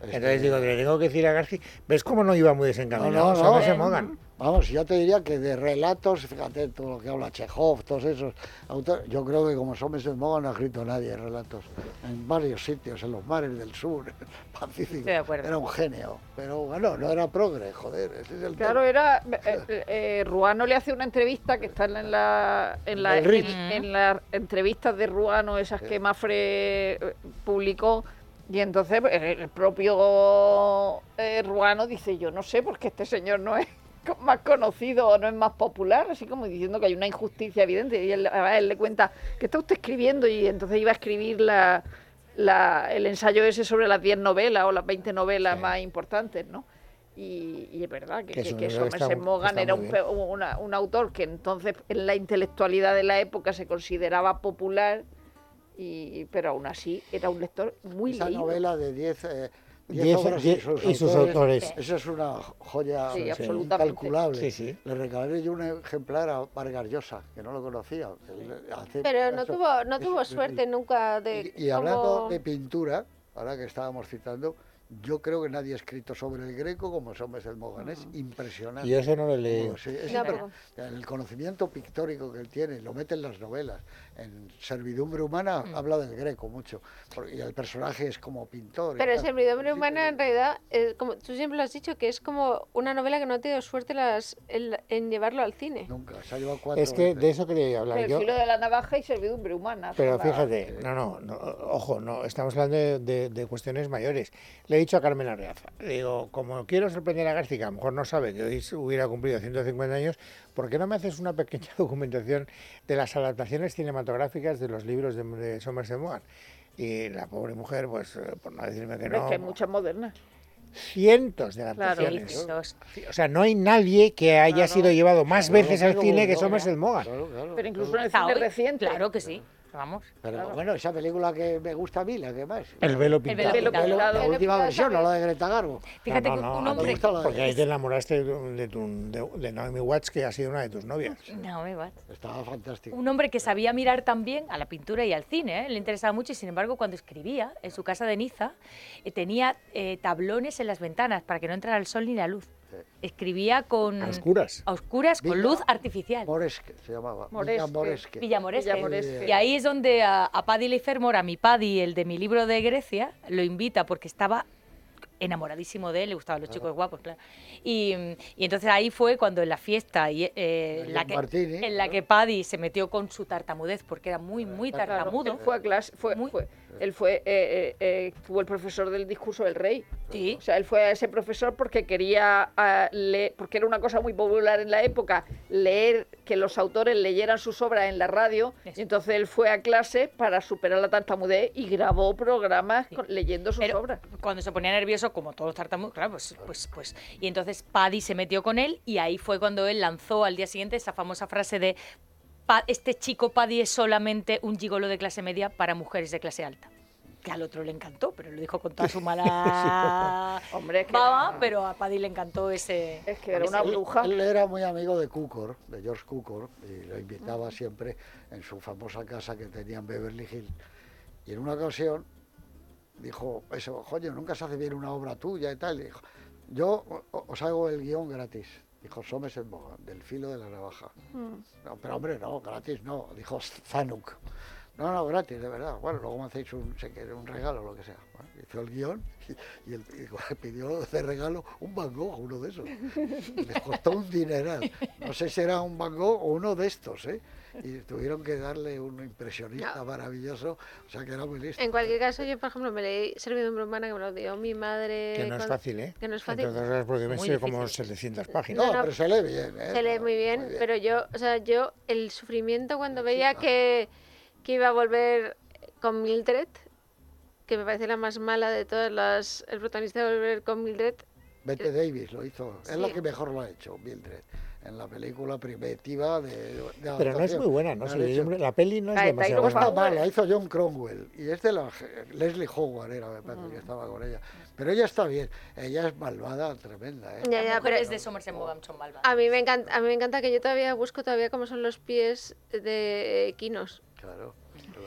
Entonces digo, le tengo que decir a García, ¿ves cómo no iba muy desencaminado? No, no, no. Somerset Maugham. Vamos, yo te diría que de relatos, fíjate, todo lo que habla Chekhov, todos esos autores, yo creo que como Somerset Maugham no ha escrito nadie relatos en varios sitios, en los mares del sur, Pacífico. Estoy de acuerdo. Era un genio, pero bueno, no era progre, joder, ese es el Claro, tema. era. eh, eh, Ruano le hace una entrevista que está en la. En, la, en, las entrevistas de Ruano, esas que Mafre eh, publicó. Y entonces pues, el propio eh, Ruano dice: Yo no sé por qué este señor no es más conocido o no es más popular, así como diciendo que hay una injusticia evidente. Y él, le cuenta: ¿Qué está usted escribiendo? Y entonces iba a escribir la, la- el ensayo ese sobre las 10 novelas o las 20 novelas Sí. más importantes, ¿no? Y, y es verdad que, Que que, que Somerset era un, una- un autor que entonces en la intelectualidad de la época se consideraba popular, y, pero aún así era un lector muy Esa leído. novela de 10 eh, diez Diez- obras diez- y sus autores. Esa es una joya Sí, incalculable. Sí, sí. Le regalé yo un ejemplar a Vargas Llosa, que no lo conocía. hace- Pero no eso- tuvo, no eso- tuvo suerte nunca de... Y, y hablando como- de pintura, ahora que estábamos citando, yo creo que nadie ha escrito sobre el greco como Somerset Maugham. Es impresionante. Y eso no lo he leído. Sí, es No, pero- El conocimiento pictórico que él tiene, lo mete en las novelas. En Servidumbre Humana Mm. habla del greco mucho. Y el personaje es como pintor. Pero tal. Servidumbre Humana sí, en realidad, es como tú siempre lo has dicho, que es como una novela que no ha tenido suerte las, en, en llevarlo al cine. Nunca, se ha llevado cuatro Es que veces. de eso quería hablar el yo. filo de la navaja y servidumbre humana. Pero fíjate, no, no, no, ojo, no, estamos hablando de, de- de cuestiones mayores. Le he dicho a Carmen Arreaza, le digo, como quiero sorprender a García, que a lo mejor no sabe que hoy hubiera cumplido 150 años, ¿por qué no me haces una pequeña documentación de las adaptaciones cinematográficas de los libros de, de Somerset Maugham? Y la pobre mujer, pues, eh, por no decirme que no, es que hay muchas modernas. cientos de Claro. adaptaciones. Cientos. O sea, no hay nadie que haya Claro. sido llevado más Claro, veces al claro, cine que claro, Somerset Maugham. Claro, claro, Pero incluso claro. en el cine reciente. Claro que sí. Vamos. Pero bueno, esa película que me gusta a mí, la que más. El velo velo pintado. La última pintado versión, no la de Greta Garbo. Fíjate No, que no, un no, hombre... gusta la Porque ahí te enamoraste de, de tu, de, de Naomi Watts, que ha sido una de tus novias. No, me va. Estaba fantástico. Un hombre que sabía mirar también a la pintura y al cine, ¿eh? le interesaba mucho y sin embargo cuando escribía en su casa de Niza eh, tenía eh, tablones en las ventanas para que no entrara el sol ni la luz. Escribía con... A oscuras. a oscuras, con luz artificial. Moresque se llamaba. Moresque. Villa Moresque. Villamoresque. Villamoresque. Y ahí es donde a, a Paddy Leifermor, a mi Paddy, el de mi libro de Grecia, lo invita porque estaba enamoradísimo de él, le gustaban los chicos guapos, claro. Y, y entonces ahí fue cuando en la fiesta y, eh, la en la que Paddy se metió con su tartamudez porque era muy, muy tartamudo. fue a clase, fue, Muy- fue- él fue, eh, eh, eh, fue el profesor del discurso del rey. Sí. O sea, él fue a ese profesor porque quería ah, leer, porque era una cosa muy popular en la época, leer, que los autores leyeran sus obras en la radio. Eso. Y entonces él fue a clase para superar la tartamudez y grabó programas con- leyendo sus Pero obras. cuando se ponía nervioso, como todos los tartamudos, claro, pues, pues, pues. Y entonces Paddy se metió con él y ahí fue cuando él lanzó al día siguiente esa famosa frase de "Pa- este chico Paddy es solamente un gigolo de clase media para mujeres de clase alta. Que al otro le encantó, pero lo dijo con toda su mala Hombre, es que, baba, pero a Paddy le encantó ese... es que era una Él- bruja. Él, era muy amigo de Cukor, de George Cukor, y lo invitaba siempre en su famosa casa que tenía en Beverly Hills. Y en una ocasión dijo, eso, coño, nunca se hace bien una obra tuya y tal. Y dijo, yo os hago el guion gratis. Dijo Somerset Maugham, del filo de la navaja. No, pero hombre, no, gratis no. Dijo Zanuck. No, no, gratis, de verdad. Bueno, luego me hacéis un, un regalo o lo que sea. Bueno, hizo el guion y, y el, y pidió de regalo un Van Gogh, uno de esos. Les costó un dineral. No sé si era un Van Gogh o uno de estos, ¿eh? Y tuvieron que darle un impresionista No. maravilloso, o sea que era muy listo. En cualquier caso, yo, por ejemplo, me leí Servidumbre Humana, que me lo dio mi madre. Que no es fácil, ¿eh? Que no es fácil. Entre otras cosas, porque me sé como difícil. 700 páginas. No, no, pero se lee bien, ¿eh? Se lee muy bien, pero yo, o sea, yo, el sufrimiento cuando veía que, que iba a volver con Mildred, que me parece la más mala de todas las. El protagonista de volver con Mildred. Bette Davis lo hizo. Es la que mejor lo ha hecho, Mildred, en la película primitiva de, de Pero no es muy buena, ¿no? Le- hecho- la peli no es Ah, demasiado Taylor No está buena. mal, la hizo John Cromwell. Y es de la Leslie Howard, era, me parece que estaba con ella. Pero ella está bien. Ella es malvada, tremenda, ¿eh? Ya, ya, pero mujeres de Somerset Maugham son malvadas. a mí me encanta, a mí me encanta que yo todavía busco todavía cómo son los pies de equinos, Claro.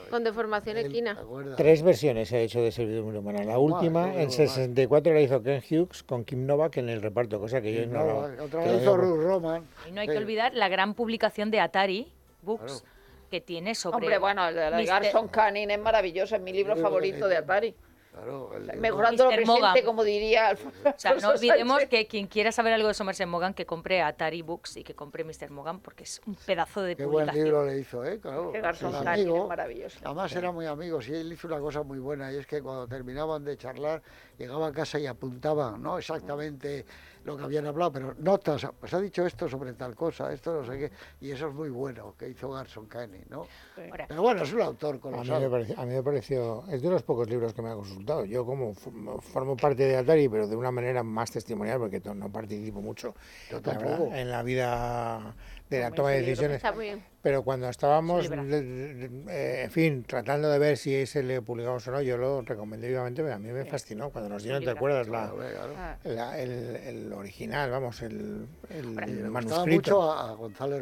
Con deformación equina. Tres versiones se ha hecho de Servidumbre Humana. La última, en no. 64, la hizo Ken Hughes con Kim Novak en el reparto, cosa que yo no, ignoraba. otra vez hizo Ruth Roman. Y no hay que olvidar la gran publicación de Atari Books Claro. que tiene sobre... Hombre, bueno, el de. Garson Canning es maravilloso, es mi libro favorito de de- Atari. Claro, el- Mejorando lo Mr. presente, Mogan. como diría Alfonso O sea, no olvidemos que quien quiera saber algo de Somerset Maugham, que compre Atari Books y que compre Mr. Morgan, porque es un pedazo de Qué buen libro le hizo, ¿eh? Claro. Canning es amigo, maravilloso. Además eran muy amigos y él hizo una cosa muy buena y es que cuando terminaban de charlar llegaba a casa y apuntaban, no exactamente lo que habían hablado, pero notas, pues ha dicho esto sobre tal cosa, esto no sé qué, y eso es muy bueno que hizo Garson Canning, ¿no? Pero bueno, es un autor A mí, colosal. me pareció, a mí me pareció, es de los pocos libros que me ha consultado. Yo como formo parte de Atari, pero de una manera más testimonial, porque no participo mucho Yo la en la vida de la toma de decisiones. Pero cuando estábamos, libro. de- de- de- eh, en fin, tratando de ver si ese le publicamos o no, yo lo recomendé vivamente, pero a mí me fascinó. Cuando nos dieron, ¿te acuerdas? La, el, el original, vamos, el, el gustaba manuscrito. mucho a, a González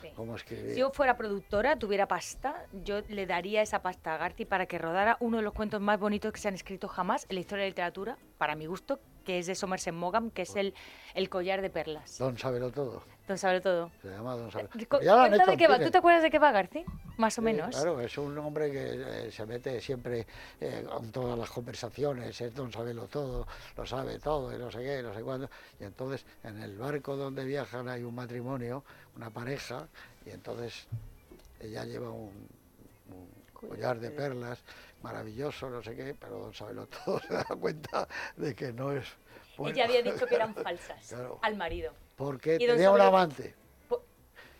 Sí. como escribía. Si yo fuera productora, tuviera pasta, yo le daría esa pasta a Garty para que rodara uno de los cuentos más bonitos que se han escrito jamás en la historia de la literatura, para mi gusto, que es de Somerset Maugham, que es el, el collar de perlas. Don Sábelo Todo, Don sabe todo. se llama Don Sábelo. Eh, Ya lo de qué va. ¿Tú te acuerdas de qué va, Garci? Más o Sí, menos. Claro, es un hombre que eh, se mete siempre eh, con todas las conversaciones, es don sabelo todo, lo sabe todo, y no sé qué, no sé cuándo. Y entonces en el barco donde viajan hay un matrimonio, una pareja, y entonces ella lleva un, un collar de perlas maravilloso, no sé qué, pero don sabelo todo se da cuenta de que no es... bueno. Ella había dicho que eran falsas Claro. al marido. Porque tenía un amante. Po-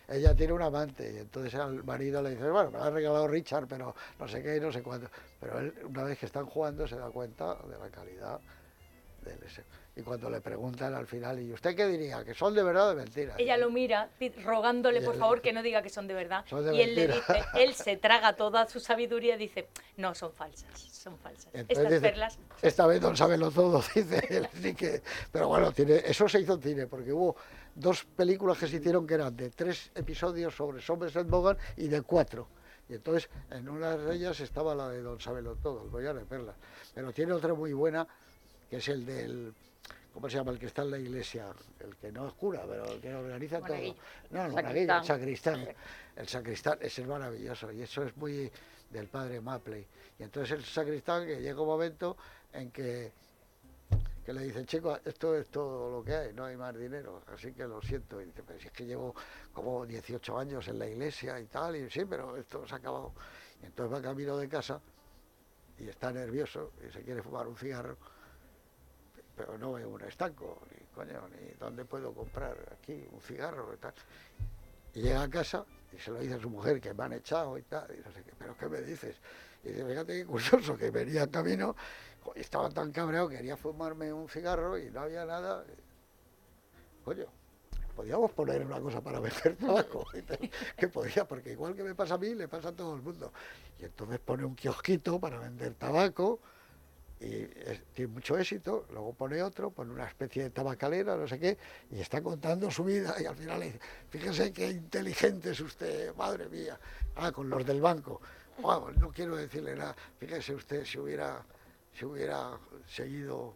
Ella tiene un amante y entonces al marido le dice, bueno, me lo ha regalado Richard, pero no sé qué y no sé cuánto. Pero él, una vez que están jugando, se da cuenta de la calidad del ese. Y cuando le preguntan al final, ¿y usted qué diría? ¿Que son de verdad o de mentira? Ella lo mira, rogándole por favor que no diga que son de verdad. Son de y él le dice, él se traga toda su sabiduría y dice, no, son falsas, son falsas. Entonces Estas dice, perlas. Esta vez don Sabelo todo, dice él. Así que, pero bueno, tiene, eso se hizo en cine, porque hubo dos películas que se hicieron que eran de tres episodios sobre Somerset Maugham y de cuatro. Y entonces en una de ellas estaba la de don Sabelo todo, el collar de perlas. Pero tiene otra muy buena, que es el del... ¿Cómo se llama? El que está en la iglesia, el que no es cura, pero el que organiza todo. No, el Sacristán. monaguillo, el sacristán. El sacristán, ese es maravilloso y eso es muy del padre Mapley. Y entonces el sacristán que llega un momento en que, que le dice, chico, esto es todo lo que hay, no hay más dinero, así que lo siento. Y dice, pero si es que llevo como 18 años en la iglesia y tal, y sí, pero esto se ha acabado. Y entonces va camino de casa y está nervioso y se quiere fumar un cigarro, pero no ve un estanco, ni coño, ni dónde puedo comprar aquí un cigarro y tal. Y llega a casa y se lo dice a su mujer que me han echado y tal, y no sé qué, pero ¿qué me dices? Y dice, fíjate qué curioso, que venía en camino y estaba tan cabreado, quería fumarme un cigarro y no había nada. Coño, podíamos poner una cosa para vender tabaco. Que podía, porque igual que me pasa a mí, le pasa a todo el mundo. Y entonces pone un kiosquito para vender tabaco y es- tiene mucho éxito, luego pone otro, pone una especie de tabacalera, no sé qué, y está contando su vida y al final le dice, fíjese qué inteligente es usted, madre mía, ah, con los del banco, no quiero decirle nada, fíjese usted si hubiera, si hubiera seguido,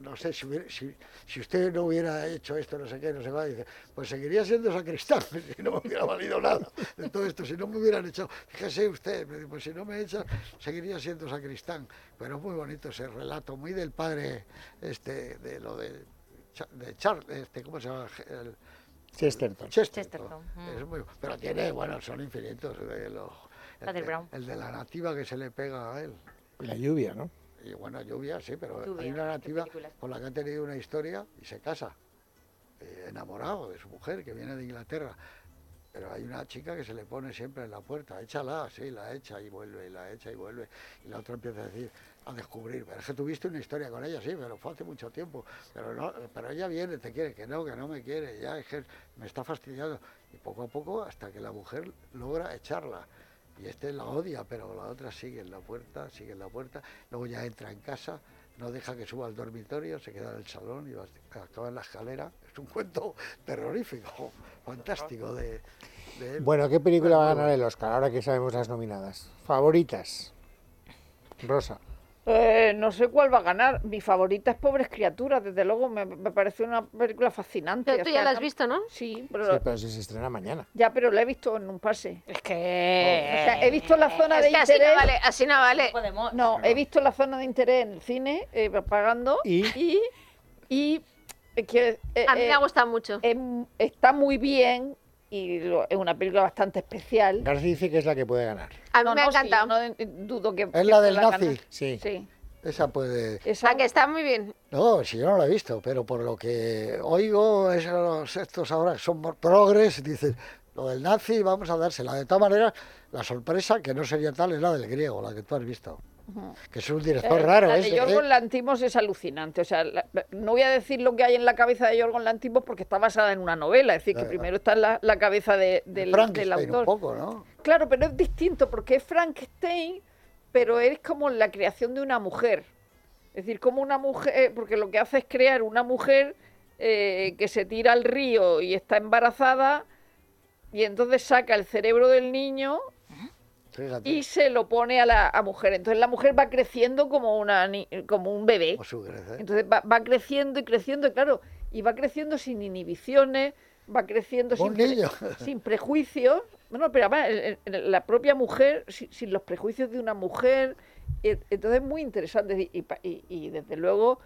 no sé, si, hubiera- si, si usted no hubiera hecho esto, no sé qué, no sé qué, dice, pues seguiría siendo sacristán, si no me hubiera valido nada de todo esto, si no me hubieran echado, fíjese usted, pues si no me echan, seguiría siendo sacristán, pero es muy bonito ese relato, muy del padre, este, de lo de, de Charles, este, ¿cómo se llama? El, Chesterton. Chesterton, mm. Es muy- pero tiene, bueno, son infinitos. de los- el, el de la nativa que se le pega a él. La lluvia, ¿no? Y bueno, lluvia, sí, pero Lluvia, hay una nativa con la que ha tenido una historia y se casa, eh, enamorado de su mujer que viene de Inglaterra. Pero hay una chica que se le pone siempre en la puerta, échala, sí, la echa y vuelve, y la echa y vuelve. Y la otra empieza a decir, a descubrir, pero es que tuviste una historia con ella, sí, pero fue hace mucho tiempo. Pero no, pero ella viene, te quiere, que no, que no me quiere, ya es que me está fastidiando. Y poco a poco, hasta que la mujer logra echarla. Y este la odia, pero la otra sigue en la puerta, sigue en la puerta, luego ya entra en casa, no deja que suba al dormitorio, se queda en el salón y va- acaba en la escalera. Es un cuento terrorífico, fantástico de, de él. Bueno, ¿qué película va a ganar el Oscar ahora que sabemos las nominadas? Favoritas. Rosa. Eh, no sé cuál va a ganar. Mi favorita es Pobres Criaturas, desde luego. Me, me parece una película fascinante. Pero o tú sea, ya la has visto, ¿no? Sí, pero, Sí, pero si se estrena mañana. ya, pero la he visto en un pase. Es O que... sea, he visto la zona de Es que así interés. no vale, así no vale. Podemos. No, he visto la zona de interés en el cine, eh, pagando. ¿Y? Y, y, eh, eh, A mí me eh, ha gustado mucho. está muy bien y lo- es una película bastante especial. García dice que es la que puede ganar. A mí No, me ha sí, encantado. no dudo que. Es que la del nazi. ganar. Sí. Sí. Esa puede... Esa, Ah, que está muy bien. No, si yo no la he visto, pero por lo que oigo, esos, estos ahora que son progres, dicen, lo del nazi vamos a dársela. De todas maneras, la sorpresa, que no sería tal, es la del griego, la que tú has visto. Que es un director Eh, raro la ese, de Yorgos ¿eh? Lantimos es alucinante. O sea, la- no voy a decir lo que hay en la cabeza de Yorgos Lantimos porque está basada en una novela. Es decir, que Claro. primero está en la, la cabeza de- del, del un autor. poco, ¿no? Claro, pero es distinto porque es Frankenstein, pero es como la creación de una mujer. Es decir, como una mujer, porque lo que hace es crear una mujer eh, que se tira al río y está embarazada y entonces saca el cerebro del niño Fíjate, y se lo pone a la a mujer. Entonces la mujer va creciendo como una como un bebé. crece. Entonces va, va creciendo y creciendo, y claro, y va creciendo sin inhibiciones, va creciendo sin, pre- sin prejuicios. Bueno, pero además, el- el- la propia mujer, sin, sin los prejuicios de una mujer. e- Entonces es muy interesante. Y, y- y desde luego,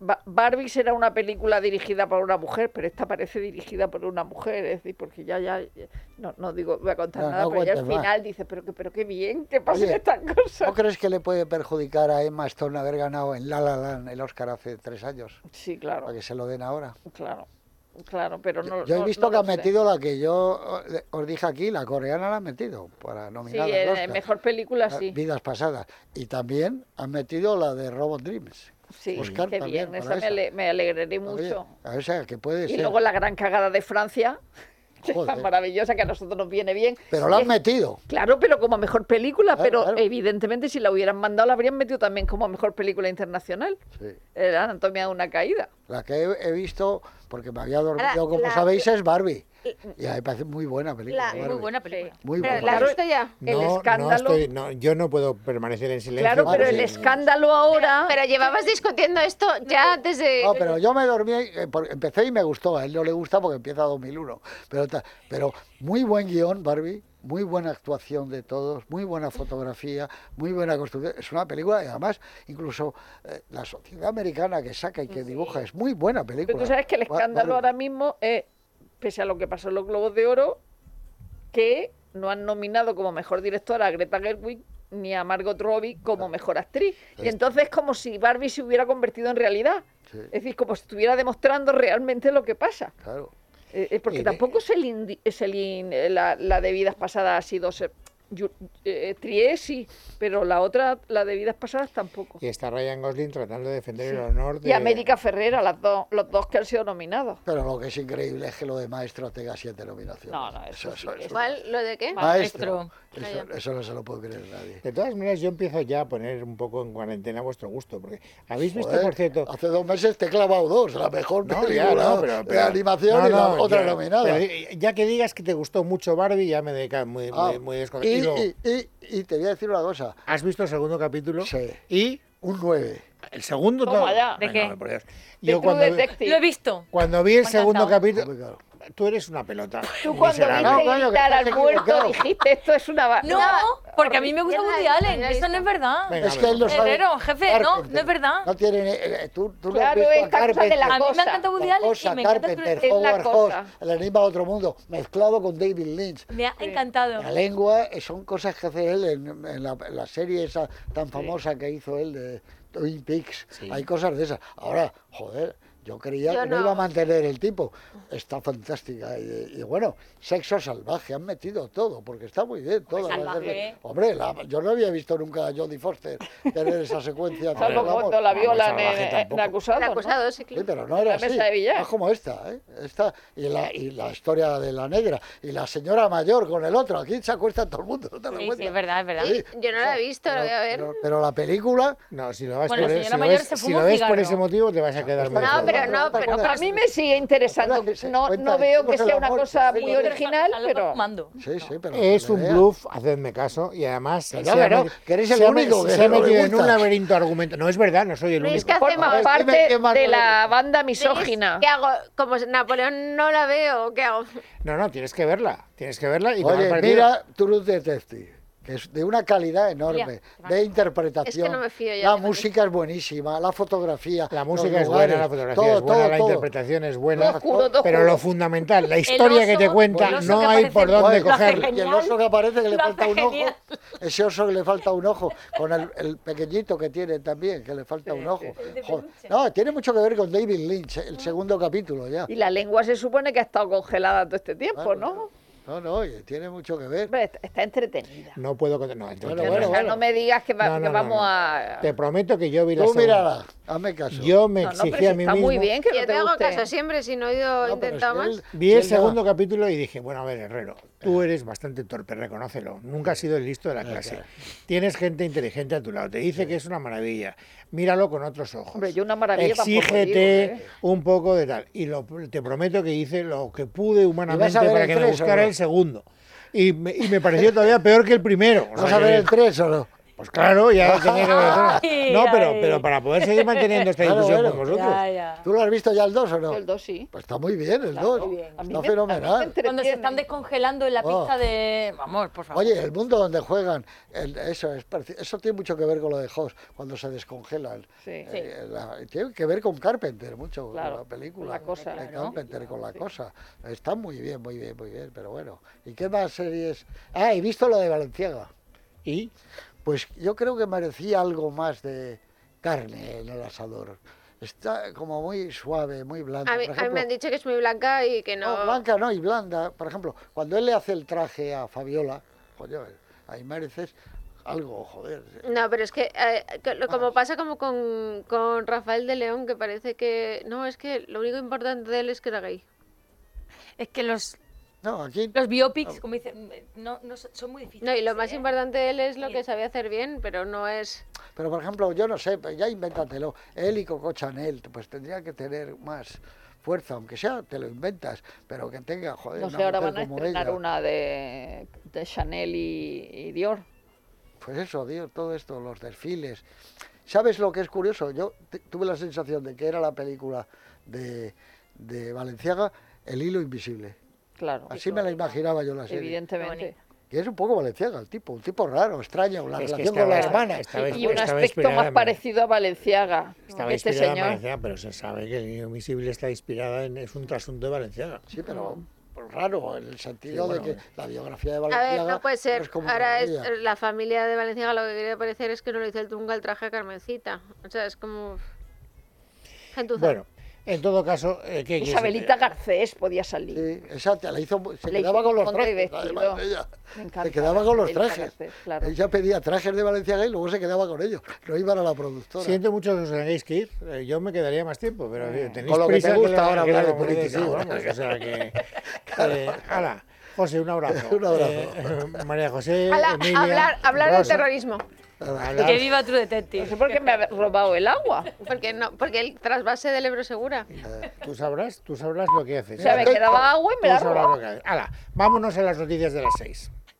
Barbie será una película dirigida por una mujer, pero esta parece dirigida por una mujer. Es decir, porque ya, ya, no, no digo, voy a contar No, nada, no pero ya al final dices, pero, que- pero qué bien que pasen estas cosas. ¿No crees que le puede perjudicar a Emma Stone haber ganado en La La Land el Oscar hace tres años? Sí, claro, Para que se lo den ahora. claro, claro, pero no Yo he visto que sé. metido la que yo os dije aquí, la coreana la han metido para Sí, nominar en, en mejor película Ah, sí. Vidas pasadas. Y también han metido la de Robot Dreams, Sí, Oscar qué también bien, esa me, ale- me alegraré mucho. O sea, que puede Y ser. luego la gran cagada de Francia, Joder. tan maravillosa que a nosotros nos viene bien. Pero la han es- metido. Claro, pero como mejor película, Claro, pero claro. evidentemente si la hubieran mandado la habrían metido también como mejor película internacional. Sí. Era Anatomía de una caída. La que he, he visto, porque me había dormido, Ahora, como la- sabéis, es Barbie. Y a mí me parece muy buena película. La- Muy buena película. Muy buena. ¿La has visto ya? El no escándalo. estoy- no, yo no puedo permanecer en silencio. Claro, pero el escándalo ahora... Pero llevabas discutiendo esto ya desde... No, pero yo me dormí, eh, empecé y me gustó. A él no le gusta porque empieza 2001. Pero, pero muy buen guion, Barbie. Muy buena actuación de todos, muy buena fotografía, muy buena construcción. Es una película y además incluso eh, la sociedad americana que saca y que dibuja es muy buena película. Pero tú sabes que el escándalo ahora mismo es, pese a lo que pasó en los Globos de Oro, que no han nominado como mejor directora a Greta Gerwig ni a Margot Robbie como mejor actriz. Y entonces es como si Barbie se hubiera convertido en realidad. Sí. Es decir, como si estuviera demostrando realmente lo que pasa. Claro. Eh, eh, porque Y de- tampoco Celine, Di- eh, Celine, la, la de vidas pasadas ha sido eh, Trier, sí, pero la otra, la de vidas pasadas tampoco. Y está Ryan Gosling tratando de defender el honor de... Y América Ferrera, las dos, los dos que han sido nominados. Pero lo que es increíble es que lo de maestro tenga siete nominaciones. No, no, eso sí que es- ¿Cuál? ¿Lo de qué? Maestro. Maestro. Eso, eso no se lo puede creer nadie. De todas maneras, yo empiezo ya a poner un poco en cuarentena a vuestro gusto, porque habéis visto, por cierto... Hace dos meses te he clavado dos, la mejor No, película ya, no, pero, de pero- animación no, y la no, otra ya- nominada. pero eh, ya que digas que te gustó mucho Barbie, ya me dedica muy, Ah, muy, muy y, desconocido. y- y- y te voy a decir una cosa, ¿Has visto el segundo capítulo? Sí. Y un 9. el segundo... Todo-. ¿De Venga, qué? Yo cuando, vi- Detective. Lo he visto. cuando vi el segundo capítulo... Tú eres una pelota. Tú cuando viste gritar al muerto dijiste esto es una... No, una- porque a mí me gusta Woody Allen. Eso no es verdad. Venga, Es que él no sabe. Herrero, jefe, no, Carpenter. no es verdad. No tiene. eh, eh, tú, tú lo has Claro, visto es a causa de la A mí me encanta Woody Allen cosa, y me encanta Carpenter, Howard. Hawks, el enigma de otro mundo, mezclado con David Lynch. Me ha encantado. La lengua eh, son cosas que hace él en, en la, en la serie esa tan famosa que hizo él de Twin Peaks. Hay cosas de esas. Ahora, joder, yo creía Yo que no. no. iba a mantener el tipo. Está fantástica. Y, y bueno, sexo salvaje, han metido todo, porque está muy bien todo. salvaje. Hombre, la- yo no había visto nunca a Jodie Foster tener esa secuencia. Salvo cuando la violan en, en tampoco. acusado. Acusado, sí, Sí, claro. pero no era La así. mesa es como esta, ¿eh? Esta y la, y la historia de la negra y la señora mayor con el otro. Aquí se acuesta todo el mundo, ¿no te das Sí, es verdad, es verdad. Sí. Yo no la he visto, la voy a ver. Pero, pero la película, No, si lo, vas Bueno, por, la si señora lo mayor ves, se si fumó lo un ves por ese motivo, te vas a quedar muy No. Pero no, ¿te pero? A mí me sigue interesando. Que No, no veo que se sea una cosa muy que- original, pero... sí, sí, pero Es un bluff, hacedme caso, y además Que no, que que eres el único que se ha metido en un laberinto argumento. No es verdad, no soy el único. ¿qué hacemos? Forma Dime parte de la banda misógina. ¿Qué hago? Como Napoleón no la veo, ¿qué hago? No, no, tienes que verla. Tienes que verla y Oye, mira True Detective, que es de una calidad enorme, de interpretación. Es que no me fío ya, La música es buenísima, la fotografía. La música es lugares, buena, la fotografía todo, es buena, todo, la todo. interpretación es buena. Pero lo fundamental, la historia que te cuenta, no hay aparece por dónde cogerlo. Y el oso que aparece que le falta un ojo. Ese oso que le falta un ojo. Con el, el pequeñito que tiene también, que le falta un ojo. No, tiene mucho que ver con David Lynch, el segundo capítulo ya. Y la lengua se supone que ha estado congelada todo este tiempo, ¿no? No, no, oye, tiene mucho que ver. Está, está entretenida. No puedo contar. No, entonces- Bueno, o sea, bueno. no me digas que, va- No, no, que no, vamos no. a... Te prometo que yo vi la Tú mírala, hazme caso. Yo me No, no, pero exigí si a mí está mismo. muy bien que no Yo te te hago guste. caso siempre, si no he ido No, pero intentado más. Vi el segundo capítulo y dije, bueno, a ver, Herrero, tú eres bastante torpe, reconócelo. Nunca has sido el listo de la clase. claro. Tienes gente inteligente a tu lado. Te dice que es una maravilla. Míralo con otros ojos. Hombre, yo una maravilla Exígete digo, ¿eh? un poco de tal. Y lo- te prometo que hice lo que pude humanamente para que me no? el segundo. Y me, pareció todavía peor que el primero. ¿Vas a ver el 3 o no? Pues claro, ya tenía que ver. No, pero, para poder seguir manteniendo esta Claro, discusión bueno. con vosotros. Ya, ya. ¿Tú lo has visto ya el 2 o no? El 2 sí. Pues está muy bien el 2. muy bien. A mí Está me- fenomenal. a mí me Cuando se están descongelando en la Oh. pista de... Vamos, por favor. Oye, el mundo donde juegan, el- eso, es, pareci- eso tiene mucho que ver con lo de Hoss, cuando se descongelan. Sí. Eh, la- tiene que ver con Carpenter mucho, Claro, con la película. con la cosa. De Claro. Carpenter, con la cosa. Está muy bien, muy bien, muy bien, pero bueno. ¿Y qué más series? Ah, he visto lo de Valenciaga. Y Pues yo creo que merecía algo más de carne en el asador. Está como muy suave, muy blanda. A mí, Por a mí me han dicho que es muy blanca y que no... no, blanca no, y blanda. Por ejemplo, cuando él le hace el traje a Fabiola, coño, ahí mereces. algo, joder. No, pero es que, eh, que como pasa como con, con Rafael de León, que parece que... No, es que lo único importante de él es que era gay. Es que los, No, aquí los biopics, como dicen, no, no son muy difíciles. No, y lo más ¿eh? importante de él es lo Sí. que sabe hacer bien, pero no es... Pero por ejemplo, yo no sé, pues ya invéntatelo. Él y Coco Chanel, pues tendría que tener más fuerza, aunque sea, te lo inventas, pero que tenga, joder, No una sé, ahora van a estrenar ella. una de, de Chanel y, y Dior. Pues eso, Dios, todo esto, los desfiles. ¿Sabes lo que es curioso? Yo tuve la sensación de que era la película de, de Valenciaga, El hilo invisible. Claro, Así me la imaginaba yo la serie. evidentemente. Que es un poco Valenciaga el tipo, un tipo raro, extraño, la Es relación con la hermana. estaba- Y un estaba aspecto más parecido a Valenciaga. Estaba que este inspirada en señor. Valenciaga, pero se sabe que el niño invisible está inspirada en es un trasunto de Valenciaga. Sí, pero pues, raro, en el sentido Sí, bueno, de que la biografía de A Valenciaga ver, no puede ser. es como Ahora es la familia de Valenciaga lo que quería parecer es que no le hizo el tunga el traje a Carmencita. O sea, es como... Gentuza. Bueno, en todo caso, eh, ¿qué? Isabelita Garcés podía salir. Sí, exacto, la hizo, se Le quedaba hizo con los trajes. además, ella. Se quedaba con los trajes. Garcés, claro. Ella pedía trajes de Valenciaga y luego se quedaba con ellos. No iban a la productora. Siento mucho que os tengáis que ir. eh, Yo me quedaría más tiempo, pero eh, tenéis Con lo que prisa te gusta la- ahora que la hablar de política, sí, vamos, o sea que... eh, hala, José, un abrazo. Un abrazo. Eh, María José, Emilia, hablar hablar de Rosa, terrorismo. hablar- Que viva True No Detective. sé por qué me ha robado el agua. Porque no, porque el trasvase del Ebro Segura. Tú sabrás, tú sabrás lo que haces. O sea, me quedaba agua y me la robado. vámonos a las noticias de las seis.